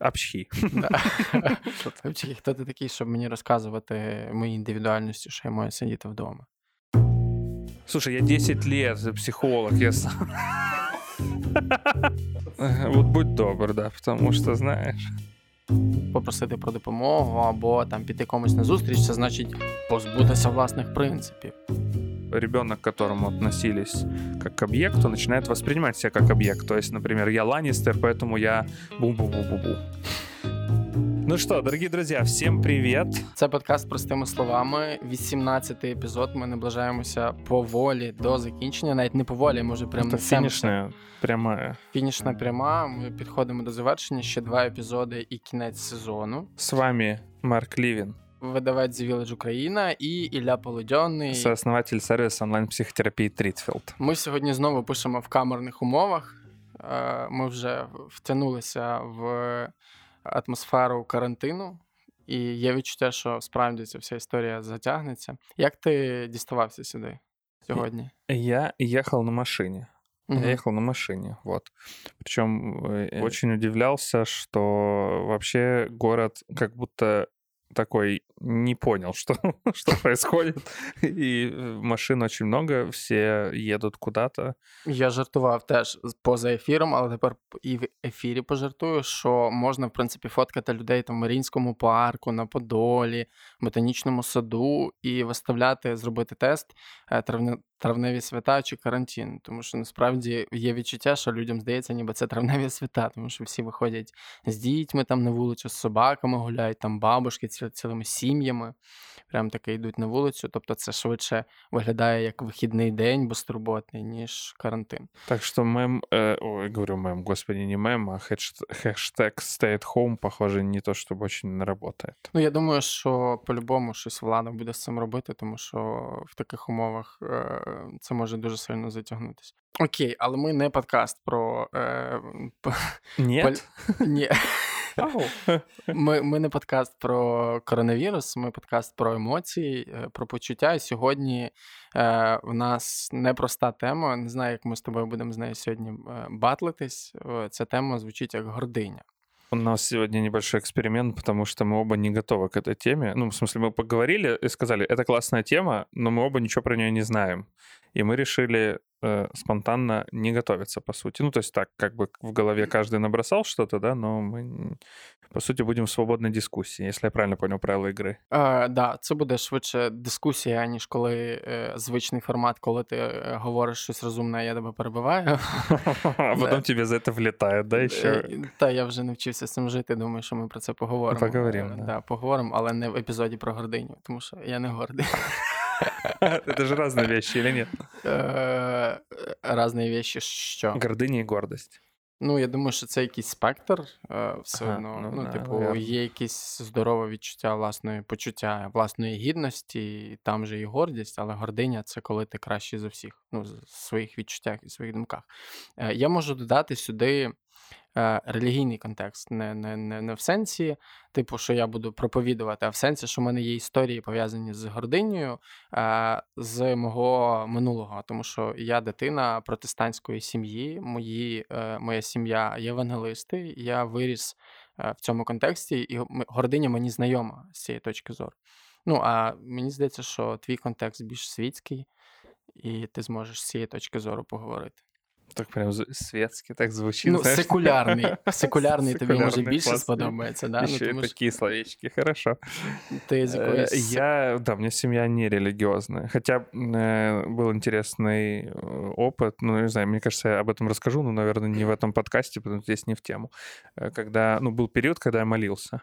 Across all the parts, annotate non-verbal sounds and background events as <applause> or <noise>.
Общі, хто <laughs> ти такий, щоб мені розказувати мої індивідуальності, що я маю сидіти вдома? Слушай, я 10 лет психолог, я сам. <laughs> Вот будь добр, да, потому что, знаешь. Попросити про допомогу або там піти комусь на зустріч, це значить позбутися власних принципів. Ребенок, к которому относились как к объекту, начинает воспринимать себя как объект. То есть, например, я Ланнистер, поэтому я бу-бу-бу-бу-бу. Ну что, дорогие друзья, всем привет. Це подкаст простими словами. 18-й епізод. Ми наближаємося поволі до закінчення. Навіть не поволі, може прямо Это финишная прямая. Фінішна пряма. Ми підходимо до завершення. Ще два епізоди і кінець сезону. С вами Марк Ливин, Видавець The Village Україна і Ілля Полудьонний. сооснователь сервиса онлайн-психотерапии Тритфилд. Ми сьогодні знову пишемо в камерних умовах. Е, Ми вже втягнулися в атмосферу карантину, і є відчуття, що справді ця вся історія затягнеться. Як ти діставався сюди сьогодні? Я ехал на машине. Мгм. Я ехал на машине, вот. Причем э, очень удивлялся, что вообще город как будто такой не понял, <laughs> что, что происходит. И э, машин очень много, все едут куда-то. Я жартував теж поза ефіром, але тепер і в ефірі пожартую, що можна, в принципі, фоткати людей там в Марінському парку, на Подолі, ботанічному саду і виставляти, зробити тест травне, травневі свята чи карантин. Тому що насправді є відчуття, що людям здається, ніби це травневі свята, тому що всі виходять з дітьми там на вулицю, з собаками гуляють, там бабушки ці- цілими сім'ями. Прям таки йдуть на вулицю. Тобто це швидше виглядає як вихідний день безтурботний, ніж карантин. Так что мем, э, ой, говорю мем, господи, не мем, а хэш- хэштег stay at home, похоже, не то чтобы очень работает. Ну, я думаю, що по-любому щось влада буде з цим робити, тому що в таких умовах е, це може дуже сильно затягнутися. Окей, але ми не подкаст про. Е, п- Нет? ні, ми, ми не подкаст про коронавірус, ми подкаст про емоції, е, про почуття. І сьогодні е, в нас непроста тема. Не знаю, як ми з тобою будемо з нею сьогодні е, батлитись. Е, Ця тема звучить як гординя. У нас сегодня небольшой эксперимент, потому что мы оба не готовы к этой теме. Ну, в смысле, мы поговорили и сказали, это классная тема, но мы оба ничего про нее не знаем. И мы решили э, спонтанно не готовиться, по сути. Ну, то есть так, как бы в голове каждый набросал что-то, да, но мы, н- по сути, будем в свободной дискуссии, если я правильно понял правила игры. Е, да, це буде швидше дискусія, ніж коли е, звичний формат, коли ти е, говориш щось розумне, а я тебе перебиваю. <laughs> А потом тебе за это влетает, да, еще? Е, Та я вже навчився з цим жити. Думаю, що ми про це поговоримо. Поговоримо, Е, да. да, поговоримо, але не в епізоді про гординю, тому що я не гордий. <laughs> <laughs> Это же разные вещи, или нет? Е, Разні вещі, що. Гордыня и гордость. Ну, я думаю, що це якийсь спектр е, все Ага, одно. ну Ну, да, типу, наверно. є якесь здорове відчуття власної почуття власної гідності, і там же і гордість, але гординя це коли ти кращий за всіх, ну, в своїх відчуттях і своїх думках. Е, Я можу додати сюди е, релігійний контекст, не, не, не, не в сенсі, типу, що я буду проповідувати, а в сенсі, що в мене є історії пов'язані з гординею е, з мого минулого, тому що я дитина протестантської сім'ї, мої, е, моя сім'я євангелисти, я виріс е, в цьому контексті, і гординя мені знайома з цієї точки зору. Ну, а мені здається, що твій контекст більш світський, і ти зможеш з цієї точки зору поговорити. Так прям з- светски так звучит. Ну, знаешь. секулярний. Секулярний тобі <laughs> може Секулярний, більше класно. сподобається, да? Еще ну, и тому що такие словечки, хорошо. ти з Э, якоїсь... Я, да, у меня семья не религиозная. Хотя э, был интересный э, опыт, ну, не знаю, мне кажется, я об этом расскажу, но, наверное, не в этом подкасте, потому что здесь не в тему. Э, Когда, ну, был период, когда я молился.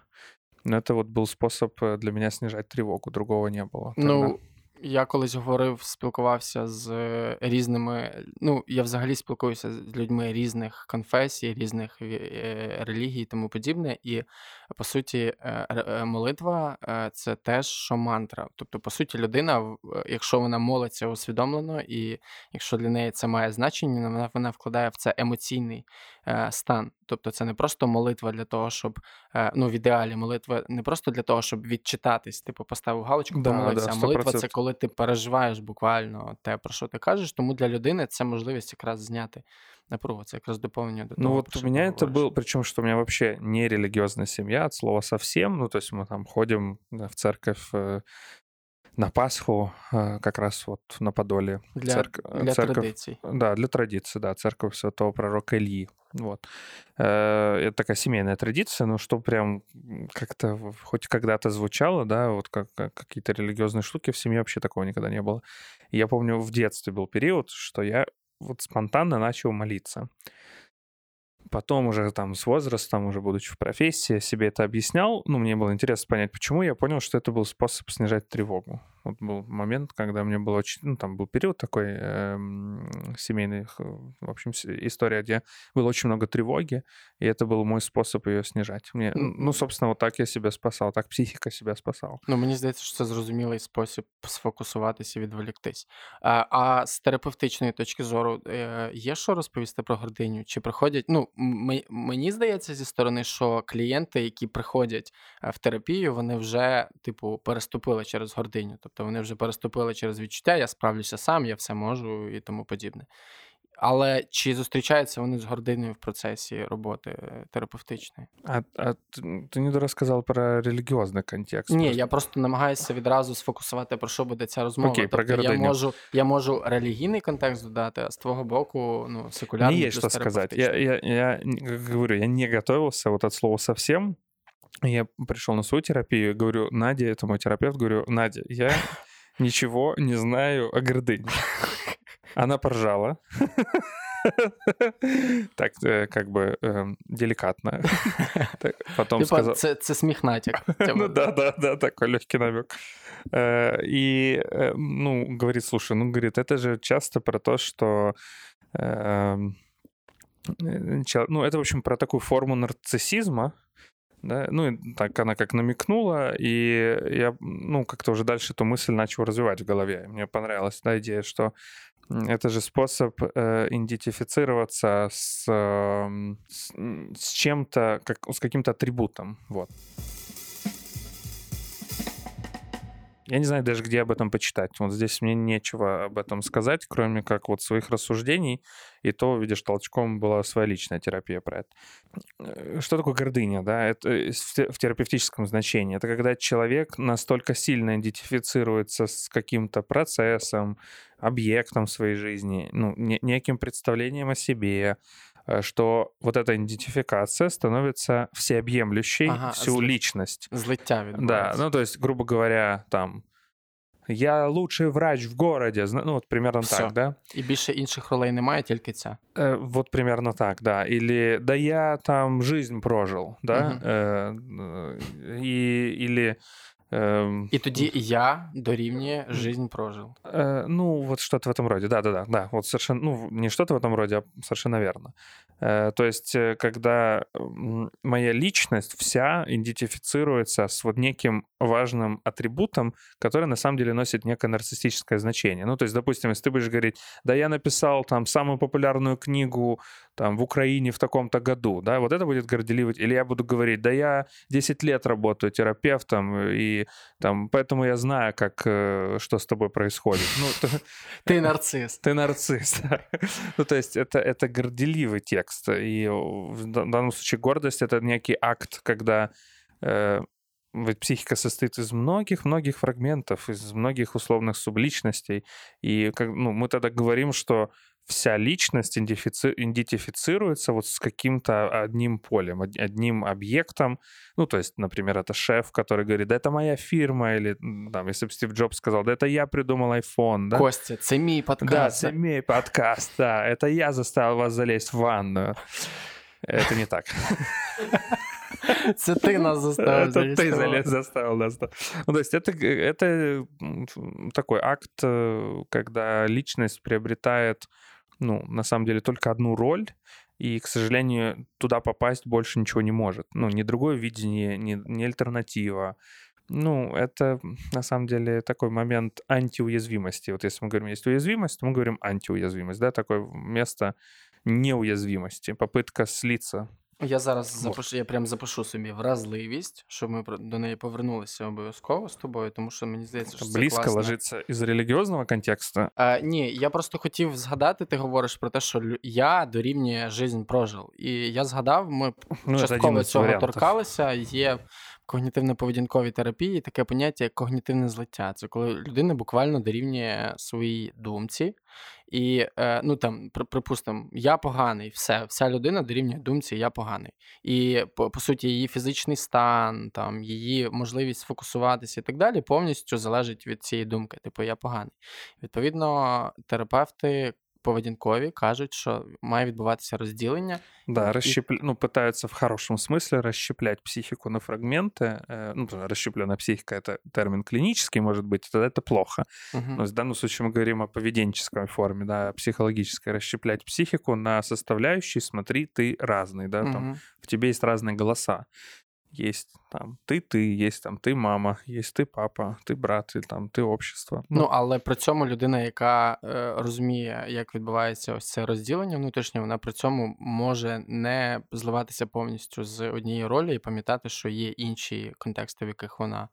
Но это вот был способ э, для меня снижать тревогу, другого не было. тогда. Ну, я колись говорив, спілкувався з е, різними. Ну, я взагалі спілкуюся з людьми різних конфесій, різних е, релігій і тому подібне. І по суті, е, молитва це теж що мантра. Тобто, по суті, людина, якщо вона молиться усвідомлено, і якщо для неї це має значення, вона, вона вкладає в це емоційний стан. Тобто, це не просто молитва для того, щоб е, ну в ідеалі молитва не просто для того, щоб відчитатись, типу поставив галочку, Да, помолився. да, а молитва це 100%. коли ти переживаєш буквально те, про що ти кажеш. Тому для людини це можливість якраз зняти напругу. Це якраз доповнення до того. Ну про вот що у ти меня это говориш. был, причем что у меня вообще не религиозная семья от слова совсем, ну то есть мы там ходим да, в церковь э, на Пасху, э, как раз вот на Подоле. для, Церк- для церковь, традицій. Да, для традиции, да, церковь святого пророка Ильи. Вот. Э, Это такая семейная традиция, но что прям как-то хоть когда-то звучало, да, вот как, как какие-то религиозные штуки в семье вообще такого никогда не было. И я помню, в детстве был период, что я вот спонтанно начал молиться. Потом уже там с возрастом, уже будучи в профессии, себе это объяснял. Ну, мне было интересно понять, почему. Я понял, что это был способ снижать тревогу. Вот был момент, когда мне было очень... Ну, там был период такой эм, семейный, х- в общем, с- история, где было очень много тревоги, и это был мой способ ее снижать. Мне, М, ну, собственно, вот так я себя спасал, так психика себя спасала. Ну, мені здається, що це зрозумілий спосіб сфокусуватися і відволіктись. А, а з терапевтичної точки зору е, є що розповісти про гординю? Чи приходять? Ну, м- мені здається, зі сторони, що клієнти, які приходять е, в терапію, вони вже, типу, переступили через гординю. Тобто вони вже переступили через відчуття, я справлюся сам, я все можу і тому подібне. Але чи зустрічаються вони з гординою в процесі роботи е, терапевтичної? А, а т- ты не рассказал про религиозный контекст. Ні, просто. я просто намагаюся відразу сфокусувати, про що буде ця розмова. Окей, про тобто я можу, я можу релігійний контекст додати, а з твого боку, ну, секулярний есть плюс что сказать. Я, я, я говорю, я не готовился вот от слова совсем. Я пришел на свою терапию говорю, Надя, это мой терапевт, говорю, Надя, я <laughs> ничего не знаю о гордыне. <laughs> Она поржала. <laughs> Так, э, как бы эм, деликатно. Потом Типа, сказал... це, це сміх натяк. Ну да, да, да, такой легкий намек. Э, И, э, ну, говорит, слушай, ну, говорит, это же часто про то, что эм, ну, это, в общем, про такую форму нарциссизма, да, ну, так она как намекнула, и я, ну, как-то уже дальше эту мысль начал развивать в голове. Мне понравилась та идея, что это же способ э, идентифицироваться с, эм, с, с чем-то, как, с каким-то атрибутом, вот. Я не знаю даже, где об этом почитать. Вот здесь мне нечего об этом сказать, кроме как вот своих рассуждений. И то, видишь, толчком была своя личная терапия про это. Э, Что такое гордыня, да? Это э, в те- в терапевтическом значении. Это когда человек настолько сильно идентифицируется с каким-то процессом, объектом своей жизни, ну, не- неким представлением о себе, что вот эта идентификация становится всеобъемлющей Ага, всю зли- личность. Злиття Да, відбувається. ну то есть, грубо говоря, там, я лучший врач в городе, зна- ну вот примерно Всё. так, да? І більше інших ролей немає, тільки ця. Э, вот примерно так, да. Или да я там жизнь прожил, да? Мгм. Э, э, и, или эм, І тоді я дорівнює жизнь прожив. Э, ну, вот что-то в этом роде. Да, да, да, да. Вот совершенно, ну, не что-то в этом роде, а совершенно верно. Э, то есть, э, когда м, моя личность вся идентифицируется с вот неким важным атрибутом, который на самом деле носит некое нарциссическое значение. Ну, то есть, допустим, если ты будешь говорить, да, я написал там самую популярную книгу там в Украине в таком-то году, да, вот это будет горделивый. Или я буду говорить, да, я 10 лет работаю терапевтом, и там, поэтому я знаю, как, э, что с тобой происходит. Ну, то- Ти <laughs> нарцис. ты нарцисс. <laughs> Ну, то есть это, это горделивый текст. И в дан- данном случае гордость — это некий акт, когда э, ведь психика состоит из многих-многих фрагментов, из многих условных субличностей. И как, ну, мы тогда говорим, что вся личность идентифици- идентифицируется вот с каким-то одним полем, од- одним объектом. Ну, то есть, например, это шеф, который говорит, да это моя фирма, или там, если бы Стив Джобс сказал, да это я придумал iPhone, да? Костя, це мій Да, подкаст. это мой подкаст, да. Это я заставил вас залезть в ванную. Это не так. Це ти нас заставив Это ты залез, заставил нас. да. Ну, то есть это, это такой акт, э, когда личность приобретает, ну, на самом деле, только одну роль, и, к сожалению, туда попасть больше ничего не может. Ну, ни другое видение, ни, ни альтернатива. Ну, это на самом деле такой момент антиуязвимости. Вот если мы говорим, есть уязвимость, то мы говорим антиуязвимость, да, такое место неуязвимости, попытка слиться Я зараз запишу, я прям запишу собі вразливість, щоб ми до неї повернулися обов'язково з тобою, тому що мені здається, що це близько класно. ложиться із релігіозного контексту. А, ні, я просто хотів згадати, ти говориш про те, що я дорівнює жизнь прожив. І я згадав, ми ну, частково цього торкалися. Є когнітивно-поведінковій терапії таке поняття, як когнітивне злиття. Це коли людина буквально дорівнює своїй думці. І е, ну там, припустимо, я поганий, все, вся людина дорівнює думці, я поганий. І по, по суті, її фізичний стан, там її можливість сфокусуватися і так далі повністю залежить від цієї думки. Типу, я поганий. Відповідно, терапевти поведінкові кажуть, що має відбуватися розділення. Да, расщепля... ну, пытаются в хорошем смысле расщеплять психику на фрагменты. Э, ну, расщепленная психика — это термин клинический, может быть, тогда это плохо. Угу. Но в данном случае мы говорим о поведенческой форме, да, психологической. Расщеплять психику на составляющие, смотри, ты разный, да, угу. там в тебе есть разные голоса. Есть там ти, ти, є там ти мама, є ти папа, ти брат, і там ти общество. Ну, ну але при цьому людина, яка е, розуміє, як відбувається ось це розділення внутрішнє, вона при цьому може не зливатися повністю з однієї ролі і пам'ятати, що є інші контексти, в яких вона.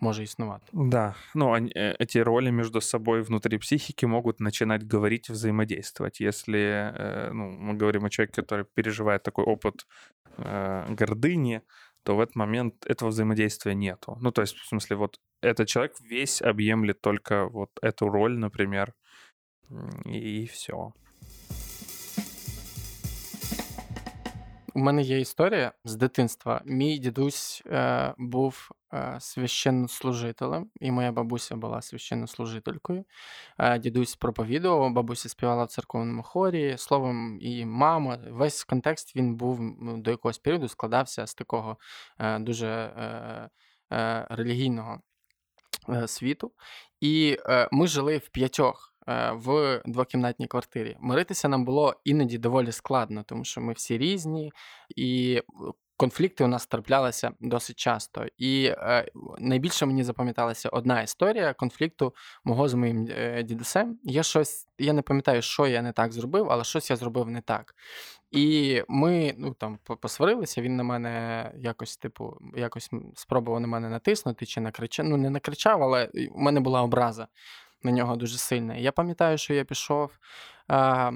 Може існувати. Да, ну они, эти роли между собой внутри психики могут начинать говорить, взаимодействовать. Если э, ну, мы говорим о человеке, который переживает такой опыт э, гордыни, то в этот момент этого взаимодействия нету. Ну, то есть, в смысле, вот этот человек весь объемлет только вот эту роль, например, и, и все. У мене є історія з дитинства. Мій дідусь е, був е, священнослужителем, і моя бабуся була священнослужителькою. Е, дідусь проповідував, бабуся співала в церковному хорі. Словом, і мама, весь контекст він був до якогось періоду складався з такого е, дуже е, е, релігійного світу. І ми жили в п'ятьох. В двокімнатній квартирі. Миритися нам було іноді доволі складно, тому що ми всі різні, і конфлікти у нас траплялися досить часто. І е, найбільше мені запам'яталася одна історія конфлікту мого з моїм е, дідусем. Я щось, я не пам'ятаю, що я не так зробив, але щось я зробив не так. І ми ну там посварилися. Він на мене якось, типу, якось спробував на мене натиснути чи накричав. Ну не накричав, але у мене була образа на нього дуже сильне. Я пам'ятаю, що я пішов, е,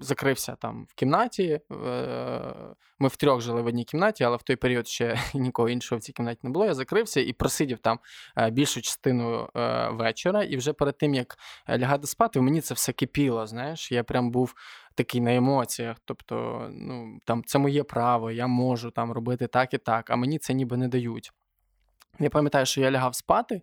закрився там в кімнаті. Е, Ми втрьох жили в одній кімнаті, але в той період ще <laughs> нікого іншого в цій кімнаті не було. Я закрився і просидів там е, більшу частину е, вечора. І вже перед тим, як лягати спати, мені це все кипіло. Знаєш, я прям був. Такий на емоціях, тобто, ну там це моє право, я можу там робити так і так, а мені це ніби не дають. Я пам'ятаю, що я лягав спати,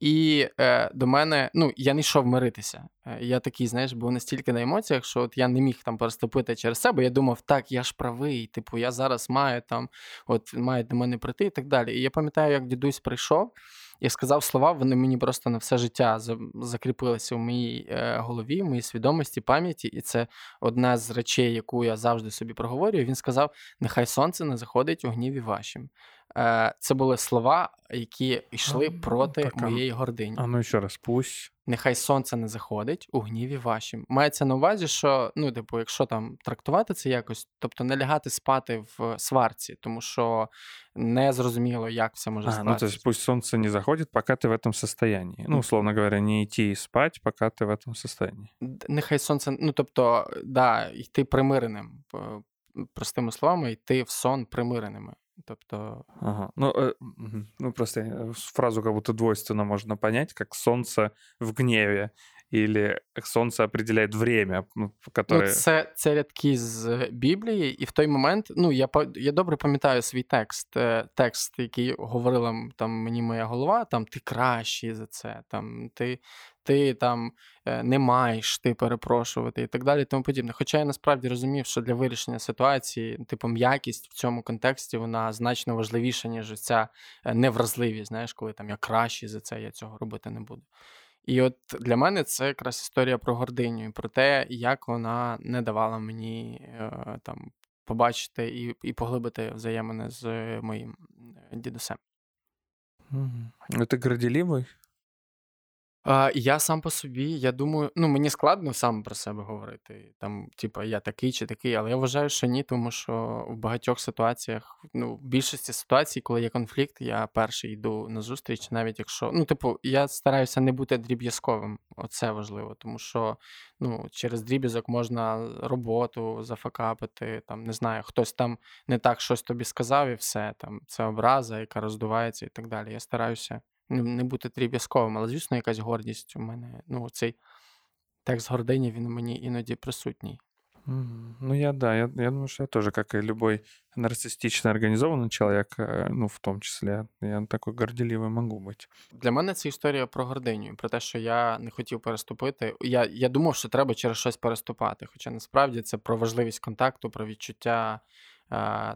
і е, до мене ну, я не йшов миритися. Е, я такий, знаєш, був настільки на емоціях, що от я не міг там переступити через себе. Я думав, так, я ж правий, типу, я зараз маю там, от має до мене прийти і так далі. І я пам'ятаю, як дідусь прийшов і сказав слова, вони мені просто на все життя закріпилися в моїй е, голові, в моїй свідомості, пам'яті. І це одна з речей, яку я завжди собі проговорюю. Він сказав: Нехай сонце не заходить у гніві вашим. Е, це були слова, які йшли проти так, моєї гордині. А ну ще раз пусть. Нехай сонце не заходить у гніві вашим. Мається на увазі, що ну, типу, якщо там трактувати це якось, тобто не лягати спати в сварці, тому що не зрозуміло, як все може стати. Ну, то есть пусть сонце не заходить, поки ти в цьому состоянии. Ну, условно говоря, не йти спати, поки ти в цьому состоянии. Нехай сонце, ну тобто, да, йти примиреним, простими словами, йти в сон примиреними. Тобто... Ага. Ну, э, ну, просто э, фразу как будто двойственно можно понять, как солнце в гневе, или сонце определяє время, ну, которое... Ну, це, це рядки з Біблії, і в той момент, ну, я я добре пам'ятаю свій текст, е, текст, який говорила там мені моя голова, там ти кращий за це, там ти ти там е, не маєш ти перепрошувати і так далі, тому подібне. Хоча я насправді розумів, що для вирішення ситуації, типу, м'якість в цьому контексті вона значно важливіша, ніж ця е, невразливість, знаєш, коли там я кращий за це, я цього робити не буду. І от для мене це якраз історія про гординю, і про те, як вона не давала мені е, там побачити і і поглибити взаємини з моїм дідусем. Ти горделивий? А, Я сам по собі, я думаю, ну мені складно сам про себе говорити. Там, типа, я такий чи такий, але я вважаю, що ні, тому що в багатьох ситуаціях, ну, в більшості ситуацій, коли є конфлікт, я перший йду на зустріч, навіть якщо. Ну, типу, я стараюся не бути дріб'язковим. Оце важливо, тому що ну, через дріб'язок можна роботу зафакапити, там, не знаю, хтось там не так щось тобі сказав, і все. там, Це образа, яка роздувається і так далі. Я стараюся не бути дріб'язковим, але, звісно, якась гордість у мене. Ну, цей текст гордині, він мені іноді присутній. Ну, я, да, я, я думаю, что я тоже, как и любой нарциссично организованный человек, э, ну, в тому числі, я такой горделивий можу бути. Для мене це історія про гординю, про те, що я не хотів переступити. Я я думав, що треба через щось переступати. Хоча насправді це про важливість контакту, про відчуття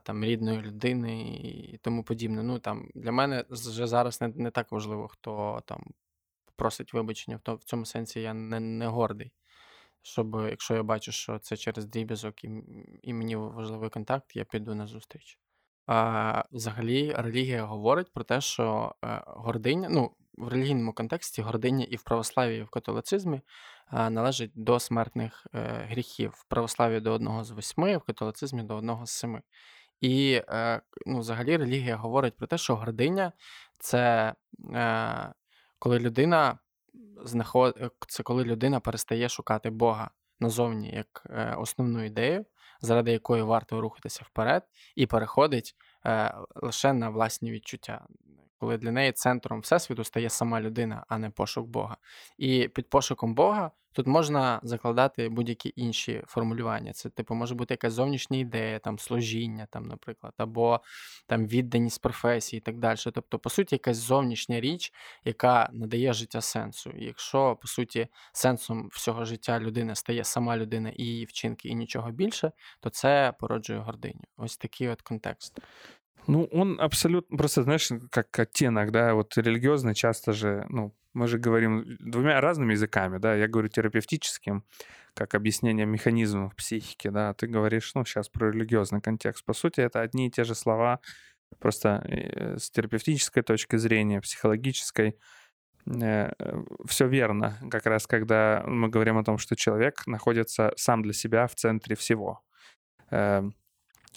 там рідної людини і тому подібне. Ну там для мене вже зараз не не так важливо, хто там просить вибачення. В цьому сенсі я не не гордий. Щоб якщо я бачу, що це через дріб'язок і і мені важливий контакт, я піду на зустріч. А взагалі релігія говорить про те, що е, гординя, ну в релігійному контексті гординя і в православі, і в католицизмі належить до смертних е, гріхів. В православі до одного з восьми, в католицизмі до одного з семи. І е, ну, взагалі релігія говорить про те, що гординя це е, коли людина знаход... це коли людина перестає шукати Бога назовні як основну ідею, заради якої варто рухатися вперед, і переходить лише на власні відчуття коли для неї центром всесвіту стає сама людина, а не пошук Бога. І під пошуком Бога тут можна закладати будь-які інші формулювання. Це, типу, може бути якась зовнішня ідея, там служіння, там, наприклад, або там відданість професії і так далі. Тобто, по суті, якась зовнішня річ, яка надає життя сенсу. І якщо, по суті, сенсом всього життя людини стає сама людина і її вчинки, і нічого більше, то це породжує гординю. Ось такий от контекст. Ну, он абсолютно, просто, знаешь, как оттенок, да, вот религиозный часто же, ну, мы же говорим двумя разными языками, да, я говорю терапевтическим, как объяснение механизмов психики, да, ты говоришь, ну, сейчас про религиозный контекст. По сути, это одни и те же слова, просто э, с терапевтической точки зрения, психологической, э, все верно, как раз когда мы говорим о том, что человек находится сам для себя в центре всего.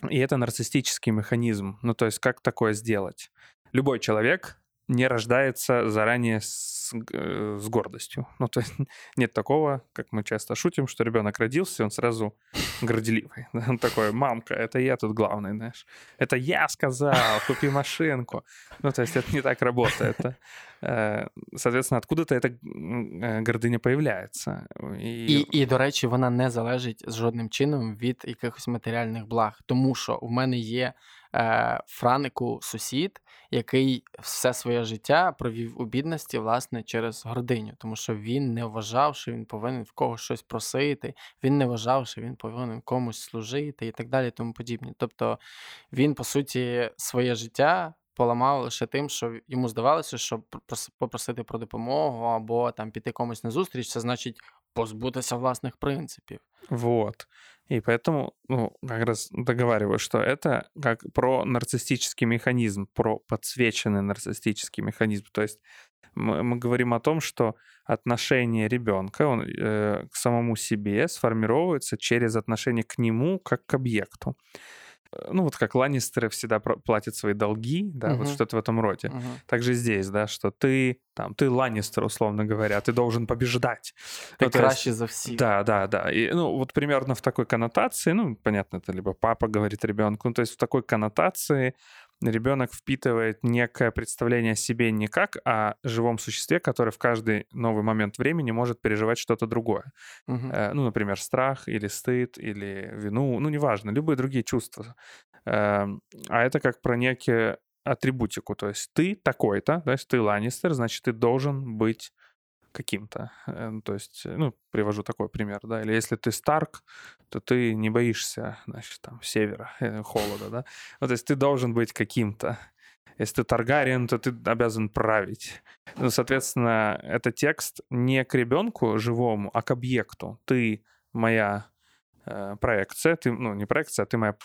И это нарциссический механизм. Ну, то есть как такое сделать? Любой человек не рождается заранее с, э, с гордостью. Ну, то есть <laughs> нет такого, как мы часто шутим, что ребенок родился, и он сразу горделивый. <laughs> Он такой, мамка, это я тут главный, знаешь. Это я сказал, купи машинку. Ну, то есть это не так работает. Э, соответственно, откуда-то эта э, гординя появляється. І, і, і, до речі, вона не залежить жодним чином від якихось матеріальних благ, тому що в мене є е, Франику сусід, який все своє життя провів у бідності, власне, через гординю, тому що він не вважав, що він повинен в когось щось просити, він не вважав, що він повинен комусь служити і так далі, тому подібне. Тобто він, по суті, своє життя. Поламав лише тим, що йому здавалося, що попросити про допомогу або там піти комусь на зустріч, це значить позбутися власних принципів. Вот. И поэтому, ну, как раз договариваю, что это как про нарциссический механизм, про подсвеченный нарциссический механизм. То есть мы, мы говорим о том, что отношение ребенка он, э, к самому себе сформировывается через отношение к нему как к объекту. Э, ну вот как Ланнистеры всегда платят свои долги, да, uh-huh. вот что-то в этом роде. Uh-huh. Также здесь, да, что ты там, ты Ланнистер, условно говоря, ты должен побеждать. Ты ну, краще за всех. Да, да, да. И, ну, вот примерно в такой коннотации, ну, понятно, это либо папа говорит ребенку, ну, то есть в такой коннотации ребенок впитывает некое представление о себе не как о живом существе, которое в каждый новый момент времени может переживать что-то другое. Угу. Ну, например, страх или стыд, или вину, ну, неважно, любые другие чувства. Эм, а это как про некие атрибутику. То есть ты такой-то, то есть ты Ланнистер, значит, ты должен быть каким-то. Э, ну, то есть, э, ну, привожу такой пример, да, или если ты Старк, то ты не боишься, значит, там, севера, э, холода, да. Ну, то есть ты должен быть каким-то. Если ты Таргариен, то ты обязан править. Ну, соответственно, это текст не к ребенку живому, а к объекту. Ты моя проекция, ты, ну, не проекция, а ты моя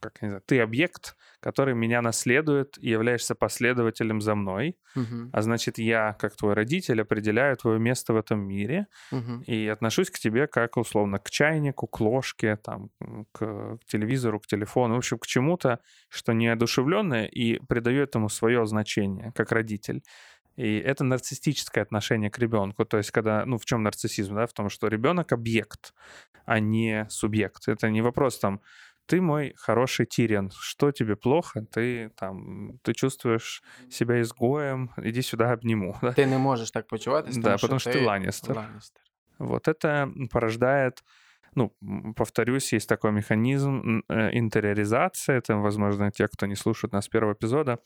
как не знаю, ты объект, который меня наследует и являешься последователем за мной, Угу. а значит, я, как твой родитель, определяю твое место в этом мире Угу. и отношусь к тебе как, условно, к чайнику, к ложке, там, к, к телевизору, к телефону, в общем, к чему-то, что неодушевленное, и придаю этому свое значение, как родитель. И это нарциссическое отношение к ребенку. То есть, когда, ну, в чем нарциссизм, да, в том, что ребенок объект, а не субъект. Это не вопрос там, ты мой хороший Тириан, что тебе плохо, ты там, ты чувствуешь себя изгоем, иди сюда обниму. <laughs> Да? Ти не можеш так почуватись, Да, тому, потому що ти ти Ланністер. Ланністер. Вот это порождает, ну, повторюсь, есть такой механизм э, интериоризации. Это, возможно, те, кто не слушает нас с первого эпизода,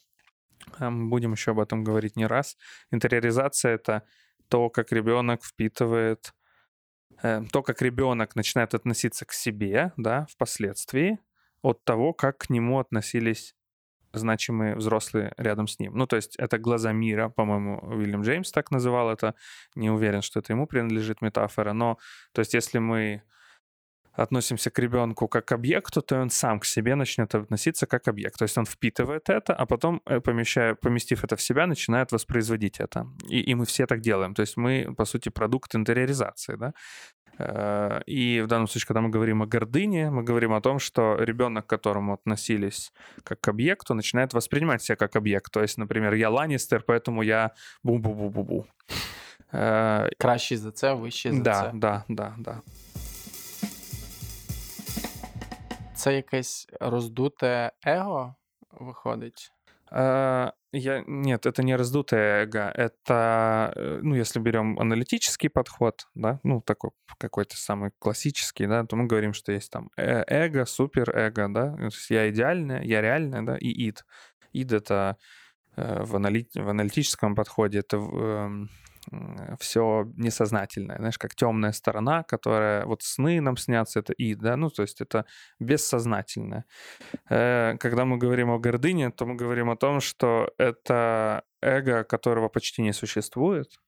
а мы будем еще об этом говорить не раз. Интериоризация — это то, как ребенок впитывает, то, как ребенок начинает относиться к себе, да, впоследствии, от того, как к нему относились значимые взрослые рядом с ним. Ну, то есть это глаза мира, по-моему, Уильям Джеймс так называл это. Не уверен, что это ему принадлежит метафора, но, то есть если мы относимся к ребенку как к объекту, то он сам к себе начнет относиться как объект. То есть он впитывает это, а потом, э, помещая, поместив это в себя, начинает воспроизводить это. И, и мы все так делаем. То есть мы, по сути, продукт интериоризации, да. Э, И в данном случае, когда мы говорим о гордыне, мы говорим о том, что ребенок, к которому относились как к объекту, начинает воспринимать себя как объект. То есть, например, я Ланнистер, поэтому я бу-бу-бу-бу-бу. Э, Кращий за це, вищий за Да, це. да, да, да. Це якесь роздуте его виходить. Э, Я, нет, это не раздутое эго, это, э, ну, если берем аналитический подход, да, ну, такой какой-то самый классический, да, то мы говорим, что есть там э- эго, суперэго, да, то есть я идеальная, я реальная, да, и ид. Ид — это э, в, анали- в аналитическом подходе это все несознательное, знаешь, как темная сторона, которая, вот сны нам снятся, это ид, да, ну, то есть это бессознательное. Э, Когда мы говорим о гордыне, то мы говорим о том, что это эго, которого почти не существует,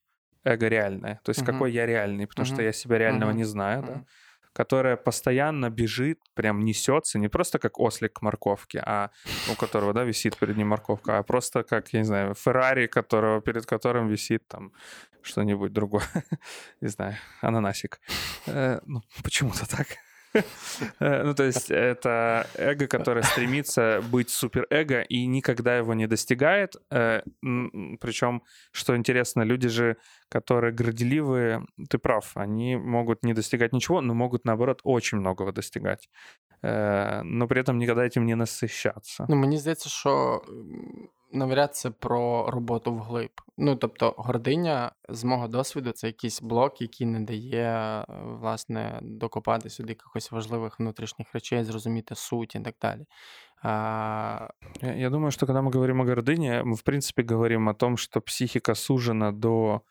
эго реальное, то есть Мгм. какой я реальный, потому что Мгм. я себя реального Мгм. не знаю, да, Мгм. Которая постоянно бежит, прям несется, не просто как ослик к морковке, а у которого, да, висит перед ним морковка, а просто как, я не знаю, Феррари, которого, перед которым висит там что-нибудь другое, <laughs> не знаю, ананасик. Э, Ну, почему-то так. Э, Ну, то есть это эго, которое стремится быть суперэго и никогда его не достигает. Э, Причем, что интересно, люди же, которые горделивые, ты прав, они могут не достигать ничего, но могут, наоборот, очень многого достигать. Э, Но при этом никогда этим не насыщаться. Ну, мені здається, що м, навряд це про роботу вглиб. Ну, тобто, гординя, з мого досвіду, це якийсь блок, який не дає, е, власне, докопатися до якихось важливих внутрішніх речей, зрозуміти суть і так далі. А, Я, я думаю, что когда мы говорим о гордыне, мы, в принципе, говорим о том, что психика сужена до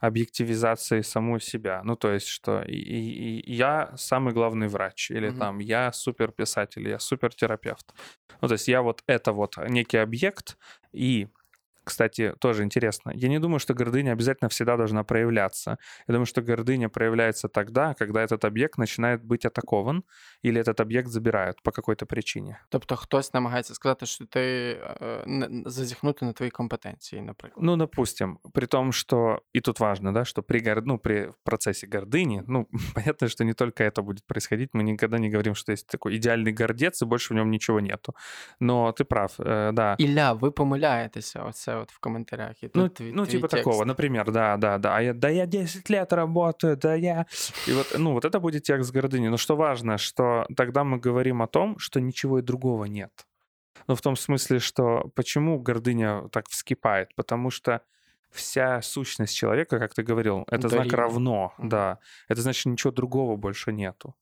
объективизации самой себя. Ну, то есть, что и, и- и я самый главный врач, или Мгм. там я суперписатель, я супертерапевт. Ну, то есть я вот это вот некий объект, и кстати, тоже интересно. Я не думаю, что гордыня обязательно всегда должна проявляться. Я думаю, что гордыня проявляется тогда, когда этот объект начинает быть атакован или этот объект забирают по какой-то причине. тобто, хтось намагається сказати, що ти е, не- зазіхнути на твої компетенції, наприклад. Ну, допустим, при том, что, и тут важно, да, что при, гор- ну, при процессе гордыни, ну, <laughs> понятно, что не только это будет происходить, мы никогда не говорим, что есть такой идеальный гордец, и больше в нем ничего нету. Но ты прав, э, да. Ілля, ви помиляєтеся, оце от в коментарях. І тут Ну, твій, ну твій типа текст. такого, например, да, да, да. А я, да я 10 лет работаю, да я... И вот, ну, вот это будет текст гордыни. Но что важно, что тогда мы говорим о том, что ничего и другого нет. Ну, в том смысле, что почему гордыня так вскипает? Потому что вся сущность человека, как ты говорил, это знак Дорівнює. равно, Мгм. да. Это значит, ничего другого больше нету.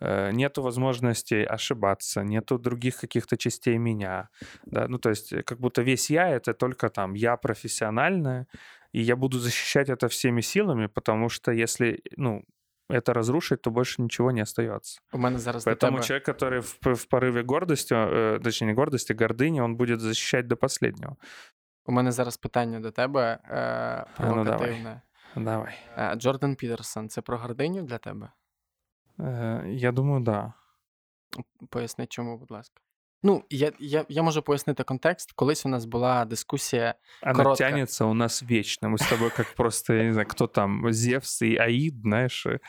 Э, Нету возможности ошибаться, нету других каких-то частей меня. Да? Ну, то есть, э, как будто весь я это только там я профессиональная, и я буду защищать это всеми силами, потому что если, ну, это разрушить, то больше ничего не остается. У мене зараз Поэтому тебе... человек, который в, в порыве гордости, э, точнее не гордости, гордыни, он будет защищать до последнего. У мене зараз питання до тебе е, ну, давай. провокативне. Давай. Е, Джордан Пітерсон це про гординю для тебе? Э, Я думаю, да. Поясни, чому, будь ласка. Ну, я я, я можу пояснити контекст. Колись у нас була дискусія. Она коротка. тянется у нас вечно. Мы с тобой как просто, я не знаю, кто там, Зевс и Аид, знаешь, э,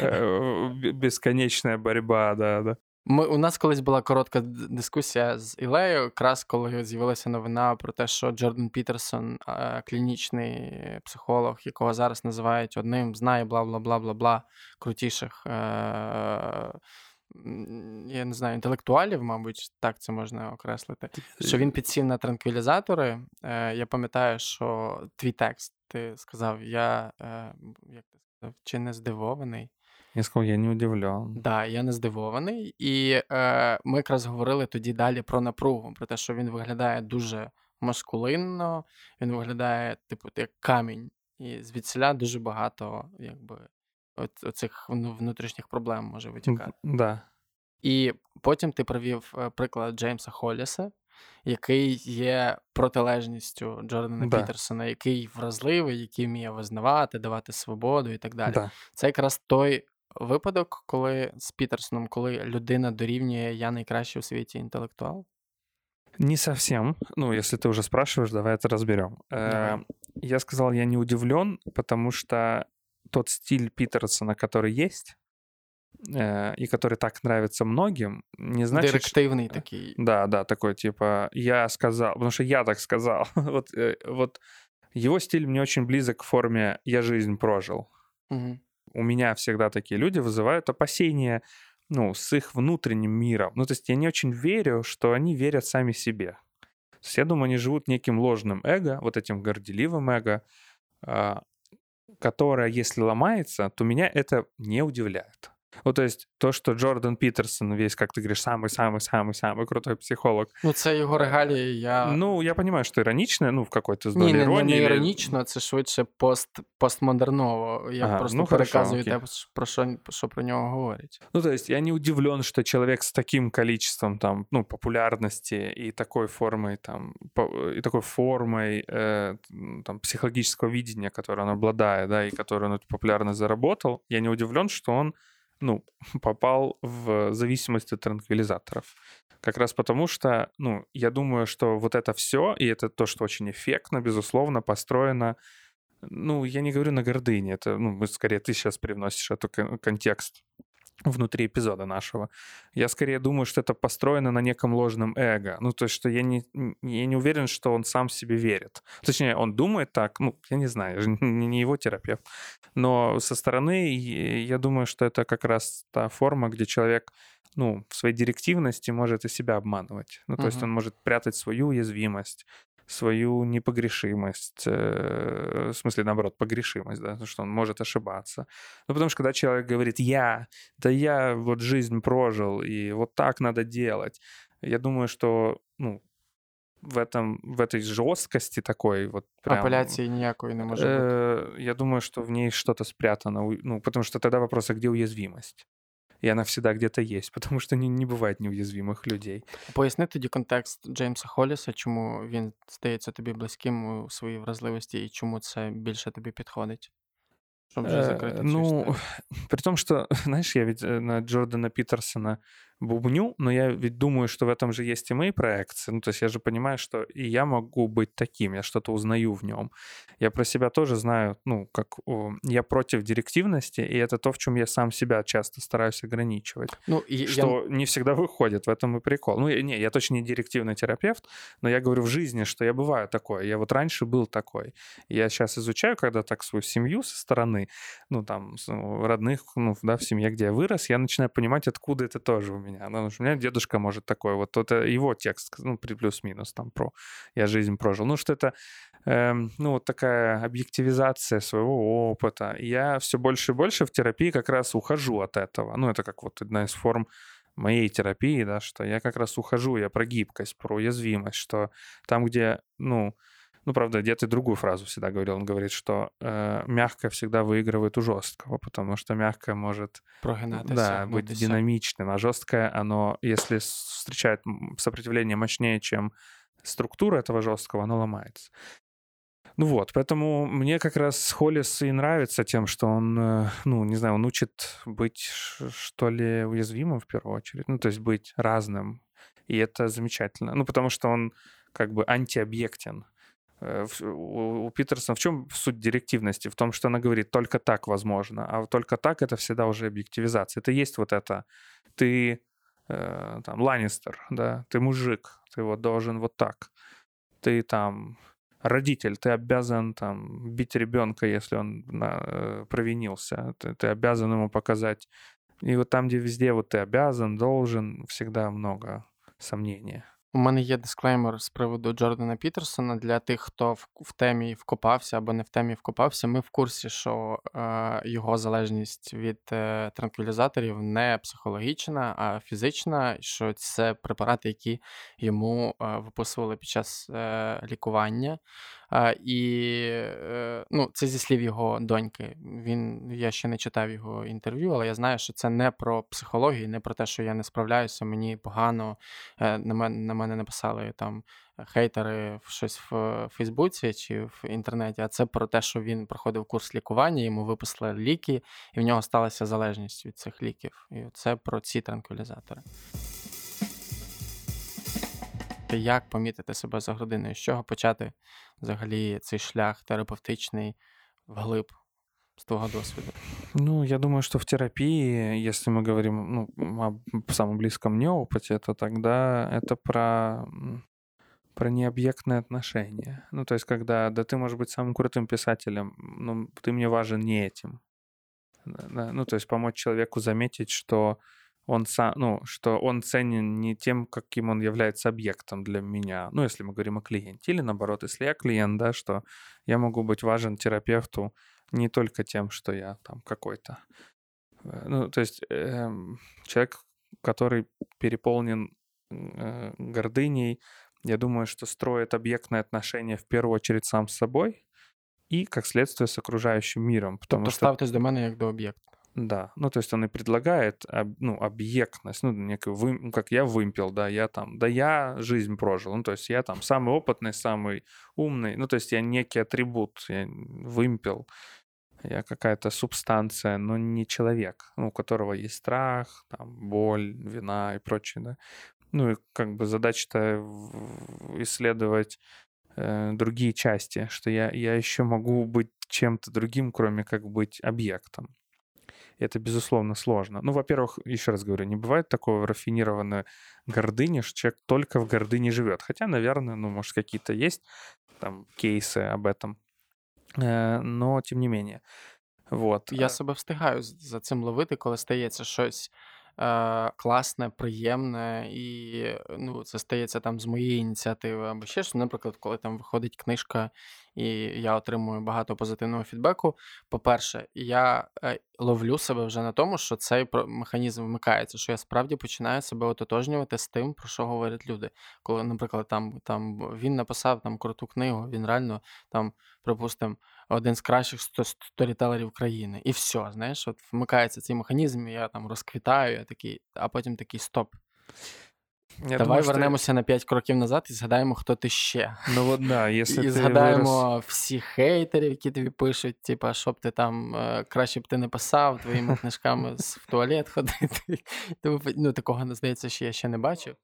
э, <laughs> бесконечная борьба, да, да. Ми, у нас колись була коротка дискусія з Ілею, якраз коли з'явилася новина про те, що Джордан Пітерсон, е, клінічний психолог, якого зараз називають одним з най бла бла бла бла бла крутіших. Е, я не знаю, інтелектуалів, мабуть, так це можна окреслити. Що він підсів на транквілізатори. Е, я пам'ятаю, що твій текст ти сказав, я як ти сказав, чи не здивований. Я сказал, я не удивлен. Да, я не здивований. І е, ми якраз говорили тоді далі про напругу, про те, що він виглядає дуже маскулинно, він виглядає, типу, як камінь. І звідсіля дуже багато, якби, оцих внутрішніх проблем може витікати. Да. І потім ти привів е, приклад Джеймса Холліса, який є протилежністю Джордана Да. Пітерсона, який вразливий, який вміє визнавати, давати свободу і так далі. Да. Це якраз той випадок, коли з Пітерсоном, коли людина дорівнює я найкращий у світі інтелектуал. Не совсем. Ну, если ты уже спрашиваешь, давай это разберем. Э, Давай. Я сказал, я не удивлен, потому что тот стиль Питерсона, который есть, э, и который так нравится многим, не значит, что- Директивний такий. Да, да, такой типа я сказал, потому что я так сказал. <laughs> вот, э, вот его стиль мне очень близок к форме «я жизнь прожил». Угу. У меня всегда такие люди вызывают опасения ну, с их внутренним миром. Ну, то есть я не очень верю, что они верят сами себе. То есть я думаю, они живут неким ложным эго, вот этим горделивым эго, а, которое, если ломается, то меня это не удивляет. Ну, то есть то, что Джордан Питерсон весь, как ты говоришь, самый-самый-самый-самый крутой психолог. Ну, це його регалії. Я... Ну, я понимаю, что иронично, ну, в какой-то с Ні, долей не, не, иронии. не или- іронічно, це швидше пост, постмодерново. Я Ага, просто ну, хорошо, переказую окей. те, про що, що про нього говорять. Ну, то есть я не удивлен, что человек с таким количеством там, ну, популярности и такой формой там, по- и такой формой э, м, там, психологического видения, которое он обладает, да, и которую он эту популярность заработал, я не удивлен, что он, ну, <laughs> попал в зависимость от транквилизаторов. Как раз потому что, ну, я думаю, что вот это все, и это то, что очень эффектно, безусловно, построено ну, я не говорю на гордыне, это, ну, скорее ты сейчас привносишь эту кон- контекст внутри эпизода нашего. Я скорее думаю, что это построено на неком ложном эго. Ну, то есть, что я не, я не уверен, что он сам себе верит. Точнее, он думает так, ну, я не знаю, я же <laughs> не его терапевт. Но со стороны я думаю, что это как раз та форма, где человек ну, в своей директивности может и себя обманывать. Ну, то есть Мгм. он может прятать свою уязвимость, свою непогрешимость, э, в смысле, наоборот, погрешимость, да, что он может ошибаться. Ну, потому что когда человек говорит «я», да я вот жизнь прожил, и вот так надо делать, я думаю, что, ну, в, этом, в этой жесткости такой вот прям... Апеляції ніякої не може бути. Э, Я думаю, что в ней что-то спрятано. у- Ну, потому что тогда вопрос, а где уязвимость? И она всегда где-то есть, <laughs> потому что не, не бывает неуязвимых людей. Поясни тоді контекст Джеймса Холліса, чому він здається тобі близьким у своїй вразливості і чому це більше тобі підходить. Щоб вже Э, закрити цю ну, історію. <laughs> при том, что, <laughs> знаешь, я ведь э, на Джордана Питерсона бубню, но я ведь думаю, что в этом же есть и мои проекции. Ну, то есть я же понимаю, что и я могу быть таким, я что-то узнаю в нем. Я про себя тоже знаю, ну, как я против директивности, и это то, в чем я сам себя часто стараюсь ограничивать. Ну, я, что не всегда выходит, в этом и прикол. Ну, я- не, я точно не директивный терапевт, но я говорю в жизни, что я бываю такой. Я вот раньше был такой. Я сейчас изучаю, когда так свою семью со стороны, ну, там, ну, родных, ну, да, в семье, где я вырос, я начинаю понимать, откуда это тоже у меня. Ну, Потому что у меня дедушка может такой, вот это его текст, ну, при- плюс-минус там про «я жизнь прожил». Ну, что это, эм, ну, вот такая объективизация своего опыта. Я все больше и больше в терапии как раз ухожу от этого. Ну, это как вот одна из форм моей терапии, да, что я как раз ухожу, я про гибкость, про уязвимость, что там, где, ну, ну, правда, дед и другую фразу всегда говорил. Он говорит, что э, мягкое всегда выигрывает у жесткого, потому что мягкое может прогинатися. да, быть динамичным, а жесткое, оно, если встречает сопротивление мощнее, чем структура этого жесткого, оно ломается. Ну вот, поэтому мне как раз Холлис и нравится тем, что он, э, ну, не знаю, он учит быть, что ли, уязвимым в первую очередь, ну, то есть быть разным. И это замечательно. Ну, потому что он как бы антиобъектен. Э, у, Питерсона в чем суть директивности? В том, что она говорит, только так возможно, а только так это всегда уже объективизация. Это есть вот это, ты э, там Ланнистер, да, ты мужик, ты вот должен вот так. Ты там родитель, ты обязан там бить ребенка, если он на, э, провинился, ты, ты обязан ему показать. И вот там, где везде вот ты обязан, должен, всегда много сомнения. У мене є дисклеймер з приводу Джордана Пітерсона для тих, хто в, в темі вкопався або не в темі вкопався. Ми в курсі, що е, його залежність від е, транквілізаторів не психологічна, а фізична, що це препарати, які йому е, виписували під час е, лікування. І е, ну, це зі слів його доньки. Він я ще не читав його інтерв'ю, але я знаю, що це не про психологію, не про те, що я не справляюся, мені погано. Е, на мене на мене написали там хейтери щось в Фейсбуці чи в інтернеті. А це про те, що він проходив курс лікування, йому виписали ліки, і в нього сталася залежність від цих ліків. І це про ці транквілізатори як помітити себе за грудиною, з чого почати взагалі цей шлях терапевтичний вглиб с твоего досвіду? Ну, я думаю, что в терапии, если мы говорим ну, о самом близком мне опыте, то тогда это про, про необъектные отношения. Ну, то есть, когда, да ты можешь быть самым крутым писателем, но ты мне важен не этим. Да, ну, то есть помочь человеку заметить, что он сам, ну, что он ценен не тем, каким он является объектом для меня, ну, если мы говорим о клиенте, или наоборот, если я клиент, да, что я могу быть важен терапевту не только тем, что я там какой-то. Э, ну, то есть э, человек, который переполнен э, гордыней, я думаю, что строит объектные отношения в первую очередь сам с собой и, как следствие, с окружающим миром. Потому тобто что... ставитесь до мене як до об'єкта. Да, ну то есть он и предлагает ну, объектность, ну, некую, вы, ну, как я вымпел, да, я там, да я жизнь прожил, ну то есть я там самый опытный, самый умный, ну то есть я некий атрибут, я вымпел, я какая-то субстанция, но не человек, ну, у которого есть страх, там, боль, вина и прочее, да. Ну и как бы задача-то исследовать э, другие части, что я, я еще могу быть чем-то другим, кроме как быть объектом это, безусловно, сложно. Ну, во-первых, еще раз говорю, не бывает такого рафинированной гордыни, что человек только в гордыне живет. Хотя, наверное, ну, может, какие-то есть там кейсы об этом. Э, но, тем не менее. Вот. Я себе встигаю за цим ловити, коли стається щось е, класне, приємне, і ну, це стається там з моєї ініціативи або ще щось. Наприклад, коли там виходить книжка, і я отримую багато позитивного фідбеку. По-перше, я е, ловлю себе вже на тому, що цей механізм вмикається, що я справді починаю себе ототожнювати з тим, про що говорять люди. Коли, наприклад, там там він написав там круту книгу, він реально там, припустимо, один з кращих сторітелерів країни. І все, знаєш, от вмикається цей механізм, я там розквітаю, я такий, а потім такий стоп. Я Давай думаю, вернемося що... на 5 кроків назад і згадаємо, хто ти ще. Ну от да, <laughs> якщо І згадаємо вирос... всі хейтерів, які тобі пишуть, типа, щоб ти там е, краще б ти не писав, твоїми книжками в туалет ходити. <laughs> Ну, Такого, здається, що я ще не бачив.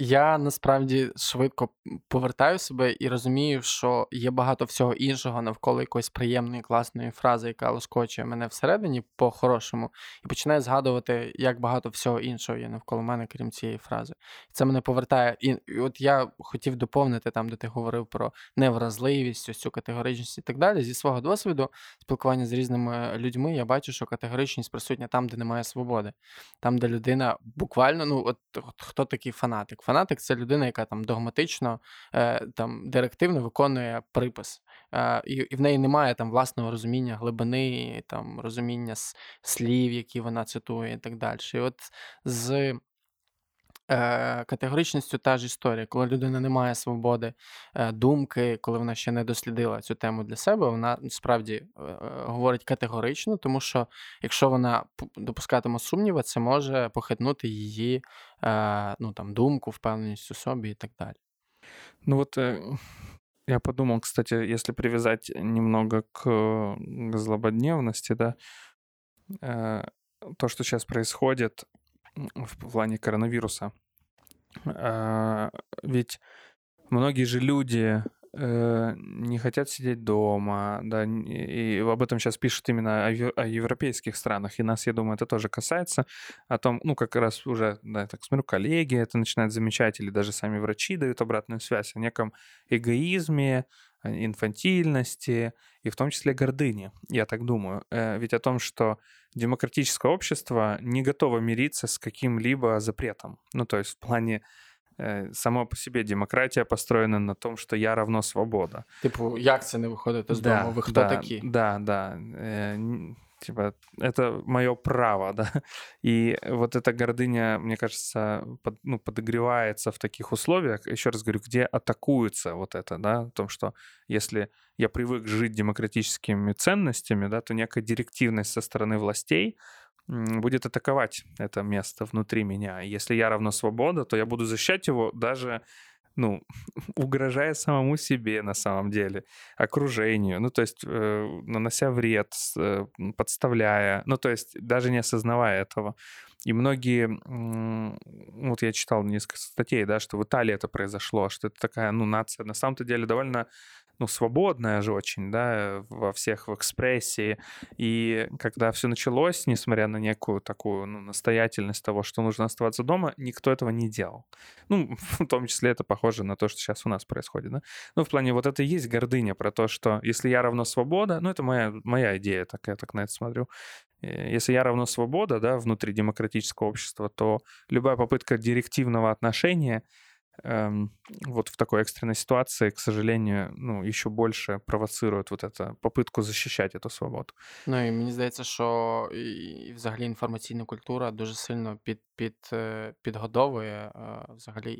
Я насправді швидко повертаю себе і розумію, що є багато всього іншого навколо якоїсь приємної, класної фрази, яка лоскочує мене всередині по-хорошому, і починаю згадувати, як багато всього іншого є навколо мене, крім цієї фрази. Це мене повертає. І, от я хотів доповнити там, де ти говорив про невразливість, ось цю категоричність і так далі. Зі свого досвіду спілкування з різними людьми, я бачу, що категоричність присутня там, де немає свободи, там, де людина буквально, ну от, от хто такий фанатик? Фанатик це людина, яка там догматично, е, там директивно виконує припис, е, і і в неї немає там власного розуміння глибини, там розуміння слів, які вона цитує, і так далі. І от з Категоричністю та ж історія, коли людина не має свободи е, думки, коли вона ще не дослідила цю тему для себе, вона справді е, говорить категорично, тому що якщо вона допускатиме сумніви, це може похитнути її ну, там, думку, впевненість у собі і так далі. Ну от я подумал, кстати, если привязать немного к, злободневности, да, то, что сейчас происходит, в плане коронавируса. А, ведь многие же люди э, не хотят сидеть дома, да, и об этом сейчас пишут именно о, европейских странах, и нас, я думаю, это тоже касается, о том, ну, как раз уже, да, я так смотрю, коллеги это начинают замечать, или даже сами врачи дают обратную связь о неком эгоизме, инфантильности и в том числе гордыни, я так думаю. Э, ведь о том, что демократическое общество не готово мириться с каким-либо запретом. Ну, то есть в плане э, само по себе демократія построєна на тому, що я равно свобода. Типу, як це не виходити з да, дому? Ви хто да, такі? Да, да. Типа, это мое право, <laughs> да. И вот эта гордыня, мне кажется, под, ну, подогревается в таких условиях, еще раз говорю, где атакуется вот это, да, о том, что если я привык жить демократическими ценностями, да, то некая директивность со стороны властей будет атаковать это место внутри меня. Если я равно свобода, то я буду защищать его даже ну, <laughs> угрожая самому себе на самом деле, окружению, ну, то есть э, нанося вред, э, подставляя, ну, то есть даже не осознавая этого. И многие, вот я читал несколько статей, да, что в Италии это произошло, что это такая, ну, нация на самом-то деле довольно ну, свободная же очень, да, во всех в экспрессии. И когда все началось, несмотря на некую такую ну, настоятельность того, что нужно оставаться дома, никто этого не делал. Ну, <laughs> в том числе это похоже на то, что сейчас у нас происходит, да. Ну, в плане вот это и есть гордыня про то, что если я равно свобода, ну, это моя, моя идея, так я так на это смотрю, э, если я равно свобода, да, внутри демократического общества, то любая попытка директивного отношения — вот в такой экстренной ситуации, к сожалению, ну, еще больше провоцирует вот эту попытку защищать эту свободу. Ну і мені здається, що і, і взагалі інформаційна культура дуже сильно під, під, е, підгодовує е, взагалі,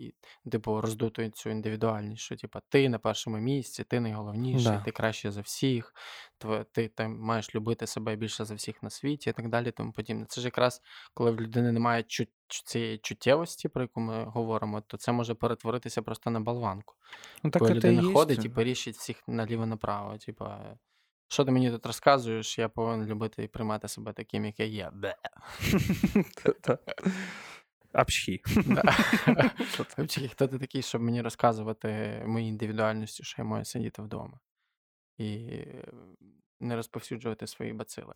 і, типу, роздутує цю індивідуальність, що типу, ти на першому місці, ти найголовніший, Да. ти краще за всіх, тв- ти там маєш любити себе більше за всіх на світі і так далі, тому подібне. Це ж якраз коли в людини немає чут, цієї чуттєвості, про яку ми говоримо, то це може перетворитися просто на болванку. Ну, так Коли людина ходить і порішить всіх наліво-направо. Типа, що ти мені тут розказуєш, я повинен любити і приймати себе таким, як я є. Апчхі. <laughs> Хто ти такий, щоб мені розказувати моїй індивідуальності, що я маю сидіти вдома і не розповсюджувати свої бацили.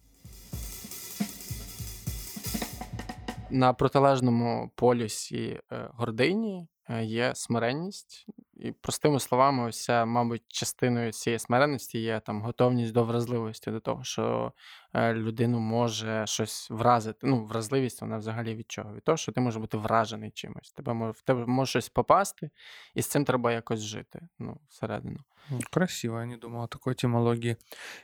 На протилежному полюсі е, гордині е, є смиренність, і простими словами, ось мабуть, частиною цієї смиренності є там готовність до вразливості, до того, що е, людину може щось вразити. Ну, вразливість вона взагалі від чого? Від того, що ти можеш бути вражений чимось. Тебе може, в тебе може щось попасти, і з цим треба якось жити. Ну, всередину. Красиво, я не думал о такой этимологии.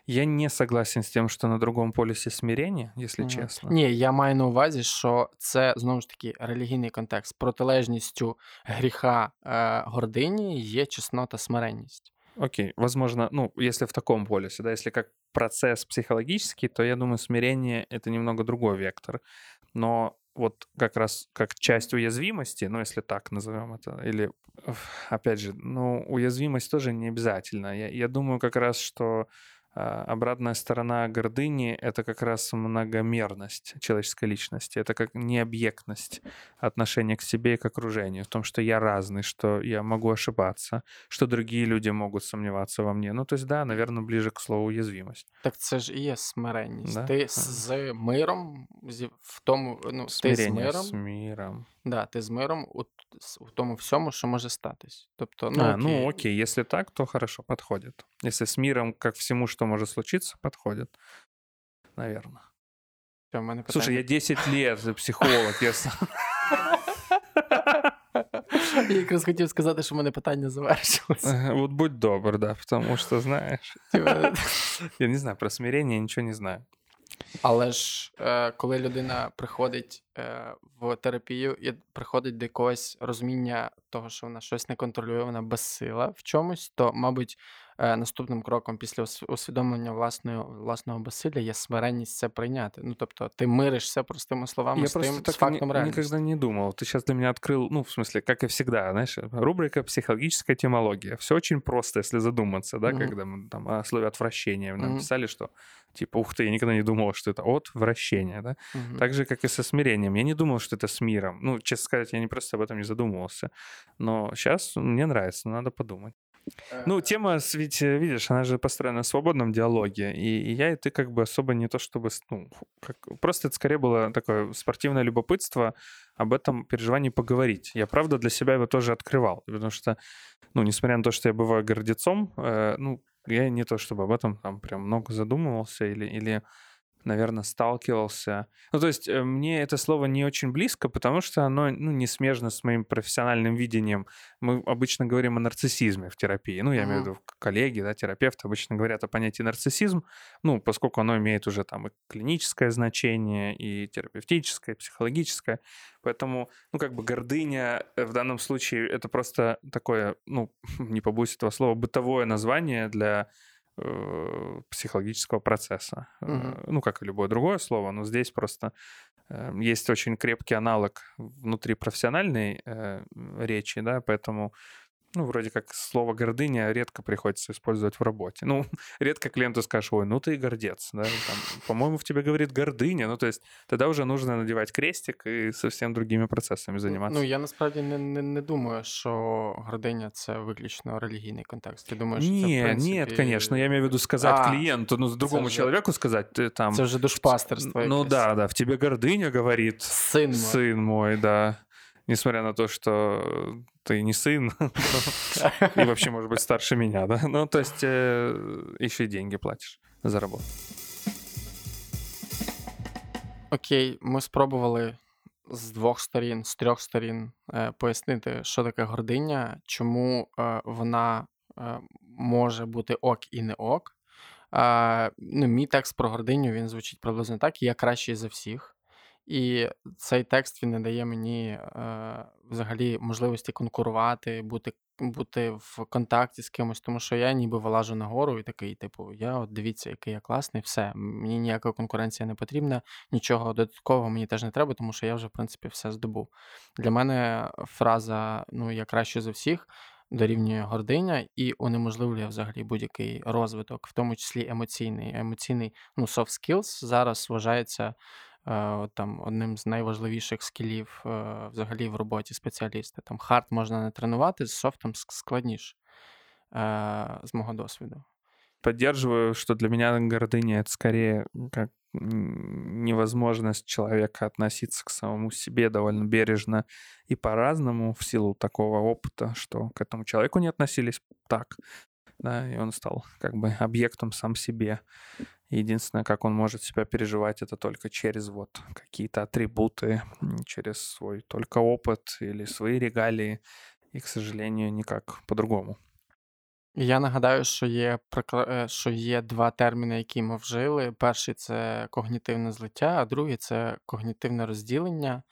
Я не согласен з тим, що на другому полюсі смирення, якщо mm. чесно. Ні, я маю на увазі, що це знову ж таки релігійний контекст. Протилежністю гріха е, гордині є чеснота смиренність. Окей, возможно, ну, если в таком полюсе, да, если как процесс психологический, то я думаю, смирение — это немного другой вектор. Но вот как раз как часть уязвимости, ну, если так назовем это, или, опять же, ну, уязвимость тоже не обязательно. Я, я думаю как раз, что обратная сторона гордыни — это как раз многомерность человеческой личности. Это как необъектность отношения к себе и к окружению. В том, что я разный, что я могу ошибаться, что другие люди могут сомневаться во мне. Ну, то есть, да, наверное, ближе к слову уязвимость. Так це ж і є смиренність. Да? Ти з миром, в тому, ну, Смирення ти з миром. з миром. Да, ти з миром у, у тому всьому, що може статись. Тобто, ну, а, окей. ну окей, если так, то хорошо, подходит. Если с миром, как всему, что может случиться, подходит. Наверное. Все, мене Слушай, я 10 лет психолог. Я <laughs> Я якраз хотів сказати, що в мене питання завершилося. Вот будь добр, да, потому что, знаешь, я не знаю, про смирение ничего не знаю. Але ж коли людина приходить в терапію і приходить до якогось розуміння того, що вона щось не контролює, вона безсила в чомусь, то, мабуть, Е, наступним кроком після усвідомлення власної власного безсилля є смиренність це прийняти. Ну тобто, ти миришся простими словами Я з тим так с фактом не, никогда не думал. Ты сейчас для меня открыл, ну, в смысле, как и всегда, знаешь, рубрика «Психологическая темология». Все очень просто, если задуматься, да, mm-hmm. когда мы там о слове «отвращение» нам mm-hmm. что, типа, ух ты, я никогда не думал, что это от вращения, да. Mm-hmm. Так же, как и со смирением. мирозданием. Я не думал, что это с миром. Ну, честно сказать, я не просто об этом не задумывался. Но сейчас мне нравится, надо подумать. Ну, тема, ведь, э, видишь, она же построена на свободном диалоге, и, и я и ты как бы особо не то чтобы, ну, как, просто это скорее было такое спортивное любопытство об этом переживании поговорить. Я, правда, для себя его тоже открывал, потому что, ну, несмотря на то, что я бываю гордецом, э, ну, я не то чтобы об этом там прям много задумывался или, или наверное, сталкивался. Ну, то есть э, мне это слово не очень близко, потому что оно ну, не смежно с моим профессиональным видением. Мы обычно говорим о нарциссизме в терапии. Ну, я mm-hmm. имею в виду коллеги, да, терапевты обычно говорят о понятии нарциссизм, ну, поскольку оно имеет уже там и клиническое значение, и терапевтическое, и психологическое. Поэтому, ну, как бы гордыня э, в данном случае это просто такое, ну, <laughs> не побоюсь этого слова, бытовое название для психологического процесса. Угу. Ну, как и любое другое слово, но здесь просто э, есть очень крепкий аналог внутри профессиональной э, речи, да, поэтому ну, вроде как слово гордыня редко приходится использовать в работе. Ну, <laughs> редко клиенту скажешь, ой, ну ты гордец, да, там, по-моему, в тебе говорит гордыня, ну, то есть тогда уже нужно надевать крестик и совсем другими процесами заниматься. Ну, я насправді не, не, не думаю, що гординя це виключно релігійний контекст. Ти думаєш, що Ні, це, в принципі... Нет, конечно, я имею в виду сказать а, клиенту, ну, другому вже... человеку сказать, ты там... Це вже душпастерство. Ну, да, да, в тебе гордыня, говорит сын мой. Сын мой, да. Несмотря на то, что ты не сын, <laughs> и вообще, может быть, старше меня, да? Ну, то есть э, еще и деньги платишь за работу. Окей, ми спробували з двох сторін, з трьох сторін е, пояснити, що таке гординя, чому е, вона е, може бути ок і не ок. Е, ну, Мій текст про гординю він звучить приблизно так: я кращий за всіх. І цей текст він не дає мені е, взагалі можливості конкурувати, бути бути в контакті з кимось, тому що я ніби вилажу нагору і такий, типу, я от дивіться, який я класний, все. Мені ніяка конкуренція не потрібна, нічого додаткового мені теж не треба, тому що я вже, в принципі, все здобув. Для мене фраза ну, я краще за всіх. Дорівнює гординя і унеможливлює взагалі будь-який розвиток, в тому числі емоційний. Емоційний ну, soft skills зараз вважається там одним з найважливіших скілів е, взагалі в роботі спеціаліста. Там хард можна не тренувати, з софтом складніше, з мого досвіду. Поддерживаю, что для меня гордыня — это скорее как невозможность человека относиться к самому себе довольно бережно и по-разному в силу такого опыта, что к этому человеку не относились так, да, и он стал как бы объектом сам себе. Единственное, как он может себя переживать, это только через вот какие-то атрибуты, через свой только опыт или свои регалии. І, к сожалению, ніяк по-другому. Я нагадаю, що є що є два терміни, які ми вжили. Перший це когнітивне злиття, а другий це когнітивне розділення.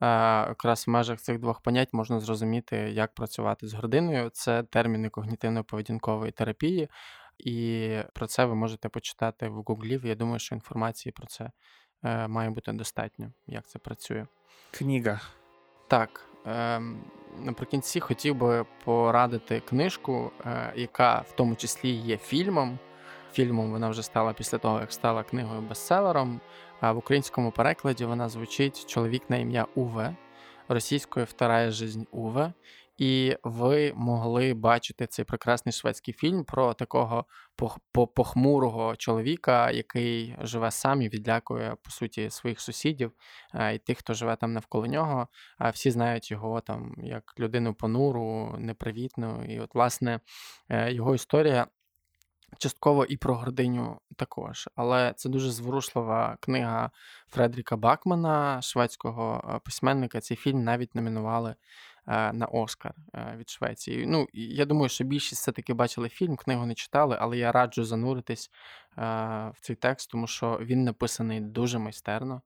Якраз в межах цих двох понять можна зрозуміти, як працювати з гординою. Це терміни когнітивно-поведінкової терапії. І про це ви можете почитати в Гуглі. Я думаю, що інформації про це е, має бути достатньо, як це працює. Книга. Так. Е, наприкінці хотів би порадити книжку, е, яка в тому числі є фільмом. Фільмом вона вже стала після того, як стала книгою бестселером. А в українському перекладі вона звучить Чоловік на ім'я Уве, російською Вторая жизнь Уве. І ви могли бачити цей прекрасний шведський фільм про такого похмурого чоловіка, який живе сам і відлякує по суті своїх сусідів і тих, хто живе там навколо нього. А всі знають його там як людину понуру, непривітну. І, от, власне, е, його історія. Частково і про гординю також, але це дуже зворушлива книга Фредріка Бакмана, шведського е, письменника. Цей фільм навіть номінували на Оскар е, від Швеції. Ну, я думаю, що більшість все-таки бачили фільм, книгу не читали, але я раджу зануритись е, в цей текст, тому що він написаний дуже майстерно.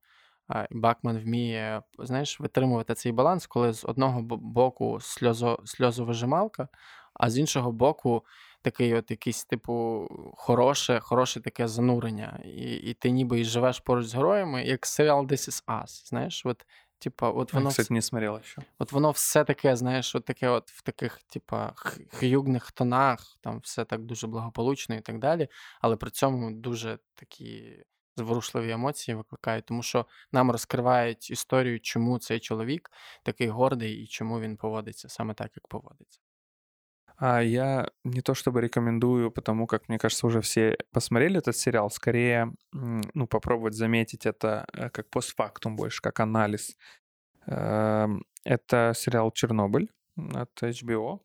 Бакман вміє, знаєш, витримувати цей баланс, коли з одного боку сльозо, сльозовижималка, а з іншого боку, такий от якийсь, типу, хороше, хороше таке занурення. І і ти ніби і живеш поруч з героями, як серіал This is Us. Знаєш, от Типа, от воно кстати, не смотрел ще. От воно все таке, знаєш, от таке, от в таких, типа, хюгних тонах, там все так дуже благополучно і так далі, але при цьому дуже такі зворушливі емоції викликають, тому що нам розкривають історію, чому цей чоловік такий гордий і чому він поводиться саме так, як поводиться. А я не то чтобы рекомендую, потому как, мне кажется, уже все посмотрели этот сериал, скорее, ну, попробовать заметить это э, как постфактум больше, как анализ. Эм, это сериал «Чернобыль» от HBO,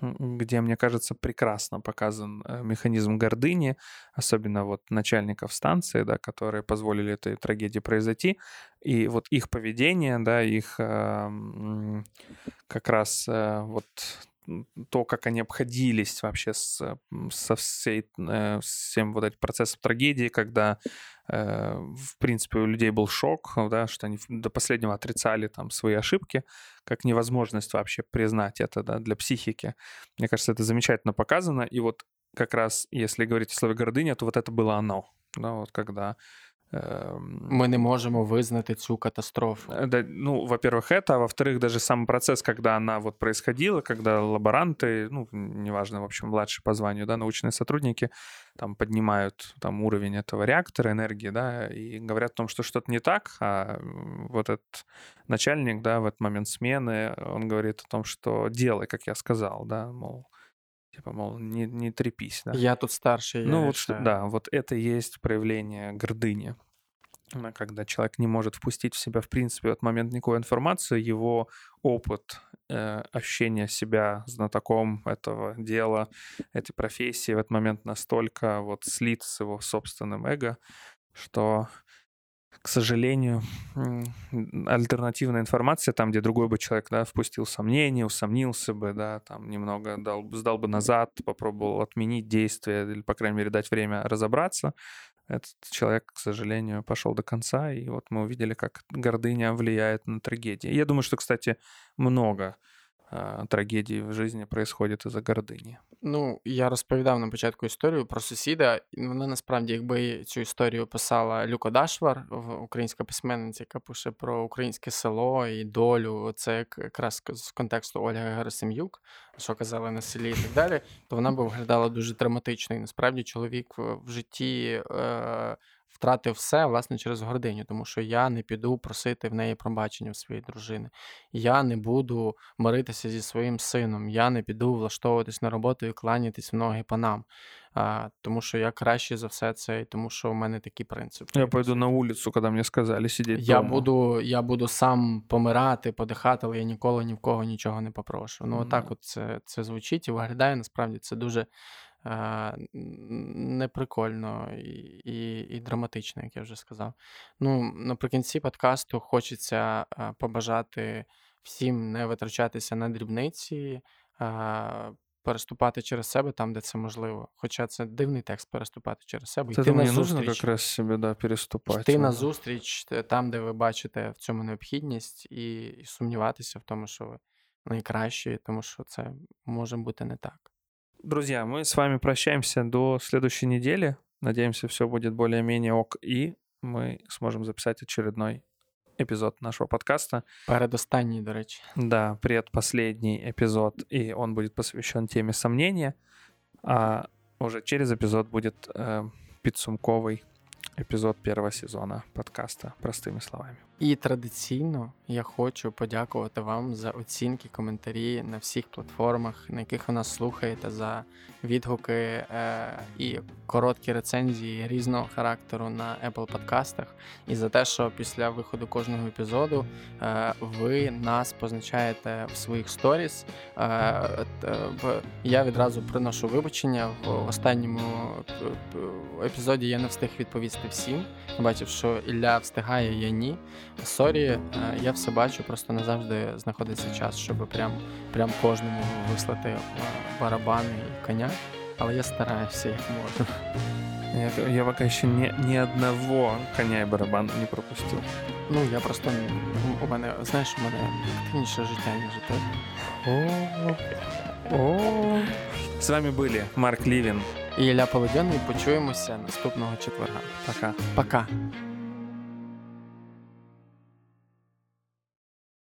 где, мне кажется, прекрасно показан э, механизм гордыни, особенно вот начальников станции, да, которые позволили этой трагедии произойти, и вот их поведение, да, их эм, как раз э, вот то, как они обходились вообще с, со всей, э, всем вот этим процессом трагедии, когда, э, в принципе, у людей был шок, да, что они до последнего отрицали там свои ошибки, как невозможность вообще признать это да, для психики. Мне кажется, это замечательно показано. И вот как раз, если говорить о слове гордыня, то вот это было оно. Да, вот когда мы не можем вызнать эту катастрофу. Э, да, ну, во-первых, это, а во-вторых, даже сам процесс, когда она вот происходила, когда лаборанты, ну, неважно, в общем, младшие по званию, да, научные сотрудники там поднимают там уровень этого реактора энергии, да, и говорят о том, что что-то не так, а вот этот начальник, да, в этот момент смены, он говорит о том, что делай, как я сказал, да, мол, Типа, мол, не, не трепись, да. Я тут старший. Ну, вот, что, да, вот это и есть проявление гордыни. Когда человек не может впустить в себя, в принципе, в этот момент никакой информации, его опыт э, ощущения себя знатоком этого дела, этой профессии в этот момент настолько вот слит с его собственным эго, что к сожалению, альтернативная информация, там, где другой бы человек, да, впустил сомнения, усомнился бы, да, там немного дал, сдал бы назад, попробовал отменить действие или, по крайней мере, дать время разобраться, этот человек, к сожалению, пошел до конца, и вот мы увидели, как гордыня влияет на трагедии. Я думаю, что, кстати, много трагедії в житті происходять із-за гордині. Ну, я розповідав на початку історію про сусіда. Вона насправді, якби цю історію писала Люко Дашвар, українська письменниця, яка пише про українське село і долю, це якраз з контексту Ольги Герасим'юк, що казали на селі і так далі, то вона б виглядала дуже драматично. І насправді чоловік в житті. Е- втратив все, власне, через гординю, тому що я не піду просити в неї пробачення в своєї дружини. Я не буду миритися зі своїм сином, я не піду влаштовуватись на роботу і кланятись в ноги панам. А, Тому що я краще за все це, тому що у мене такі принципи. Я пойду на вулицю, коли мені сказали сидіти. Я дома. буду я буду сам помирати, подихати, але я ніколи ні в кого нічого не попрошу. Ну, mm. отак от це це звучить і виглядає насправді це дуже неприкольно і, і і, драматично, як я вже сказав. Ну, Наприкінці подкасту хочеться побажати всім не витрачатися на дрібниці, переступати через себе там, де це можливо. Хоча це дивний текст переступати через себе. Це думаю, нужно якраз себе да, переступати. Йти на зустріч там, де ви бачите в цьому необхідність, і, і сумніватися в тому, що ви найкращі, тому що це може бути не так. Друзья, мы с вами прощаемся до следующей недели. Надеемся, все будет более-менее ок, и мы сможем записать очередной эпизод нашего подкаста. Передостанній, до речі. Да, предпоследний эпизод, и он будет посвящен теме сомнения. А уже через эпизод будет э, підсумковий епізод першого сезону подкаста простими словами. І традиційно я хочу подякувати вам за оцінки, коментарі на всіх платформах, на яких ви нас слухаєте, за відгуки е, і короткі рецензії різного характеру на Apple подкастах, і за те, що після виходу кожного епізоду е, ви нас позначаєте в своїх сторіс. Е, е, я відразу приношу вибачення в останньому епізоді. Я не встиг відповісти всім. Бачив, що Ілля встигає, я ні. Сорі, е, я все бачу, просто не завжди знаходиться час, щоб прям прям кожному вислати е, барабани і коня. Але я стараюся, як можу. Я, я пока ще ні, ні одного коня і барабану не пропустив. Ну, я просто у мене, знаєш, у мене активніше життя, ніж у тебе. О, З вами були Марк Лівін і Ілля Полодяний. Почуємося наступного четверга. Пока. Пока.